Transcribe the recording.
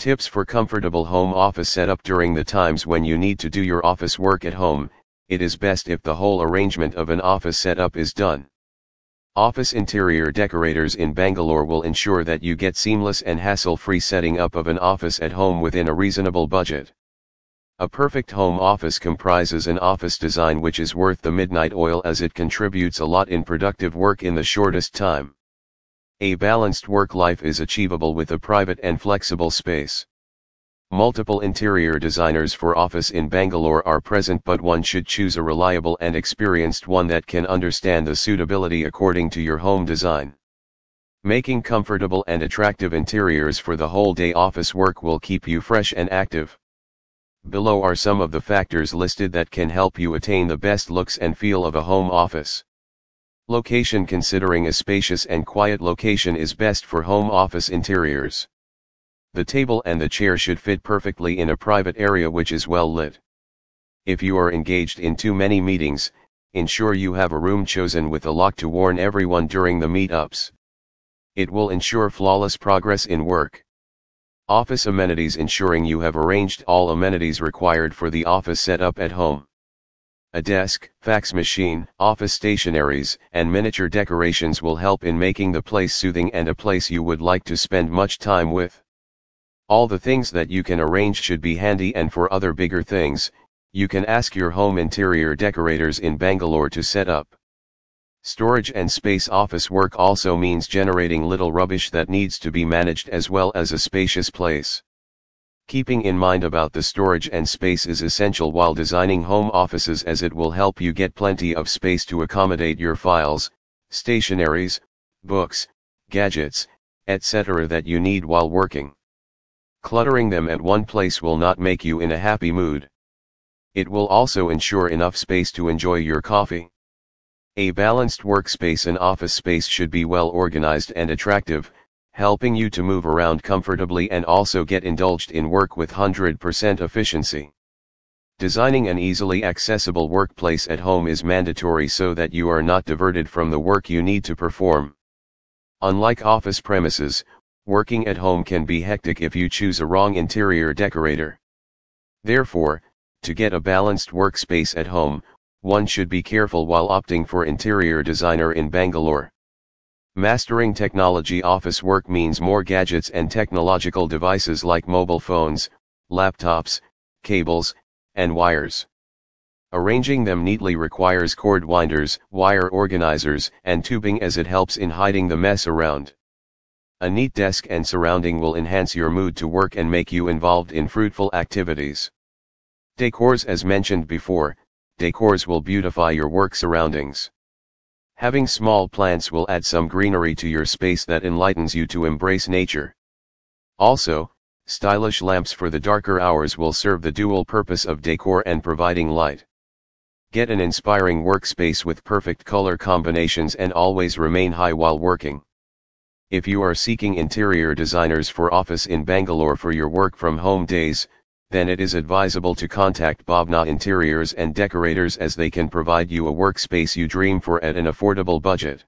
Tips for comfortable home office setup during the times when you need to do your office work at home. It is best if the whole arrangement of an office setup is done. Office interior decorators in Bangalore will ensure that you get seamless and hassle-free setting up of an office at home within a reasonable budget. A perfect home office comprises an office design which is worth the midnight oil as it contributes a lot in productive work in the shortest time. A balanced work life is achievable with a private and flexible space. Multiple interior designers for office in Bangalore are present but one should choose a reliable and experienced one that can understand the suitability according to your home design. Making comfortable and attractive interiors for the whole day office work will keep you fresh and active. Below are some of the factors listed that can help you attain the best looks and feel of a home office. Location Considering a spacious and quiet location is best for home office interiors. The table and the chair should fit perfectly in a private area which is well lit. If you are engaged in too many meetings, ensure you have a room chosen with a lock to warn everyone during the meetups. It will ensure flawless progress in work. Office amenities ensuring you have arranged all amenities required for the office setup at home. A desk, fax machine, office stationaries, and miniature decorations will help in making the place soothing and a place you would like to spend much time with. All the things that you can arrange should be handy and for other bigger things, you can ask your home interior decorators in Bangalore to set up. Storage and space office work also means generating little rubbish that needs to be managed as well as a spacious place. Keeping in mind about the storage and space is essential while designing home offices as it will help you get plenty of space to accommodate your files, stationaries, books, gadgets, etc. that you need while working. Cluttering them at one place will not make you in a happy mood. It will also ensure enough space to enjoy your coffee. A balanced workspace and office space should be well organized and attractive, helping you to move around comfortably and also get indulged in work with 100% efficiency. Designing an easily accessible workplace at home is mandatory so that you are not diverted from the work you need to perform. Unlike office premises, working at home can be hectic if you choose a wrong interior decorator. Therefore, to get a balanced workspace at home, one should be careful while opting for interior designer in Bangalore. Mastering technology office work means more gadgets and technological devices like mobile phones, laptops, cables, and wires. Arranging them neatly requires cord winders, wire organizers, and tubing as it helps in hiding the mess around. A neat desk and surrounding will enhance your mood to work and make you involved in fruitful activities. Decors As mentioned before, decors will beautify your work surroundings. Having small plants will add some greenery to your space that enlightens you to embrace nature. Also, stylish lamps for the darker hours will serve the dual purpose of decor and providing light. Get an inspiring workspace with perfect color combinations and always remain high while working. If you are seeking interior designers for office in Bangalore for your work from home days, then it is advisable to contact Bobna Interiors and Decorators as they can provide you a workspace you dream for at an affordable budget.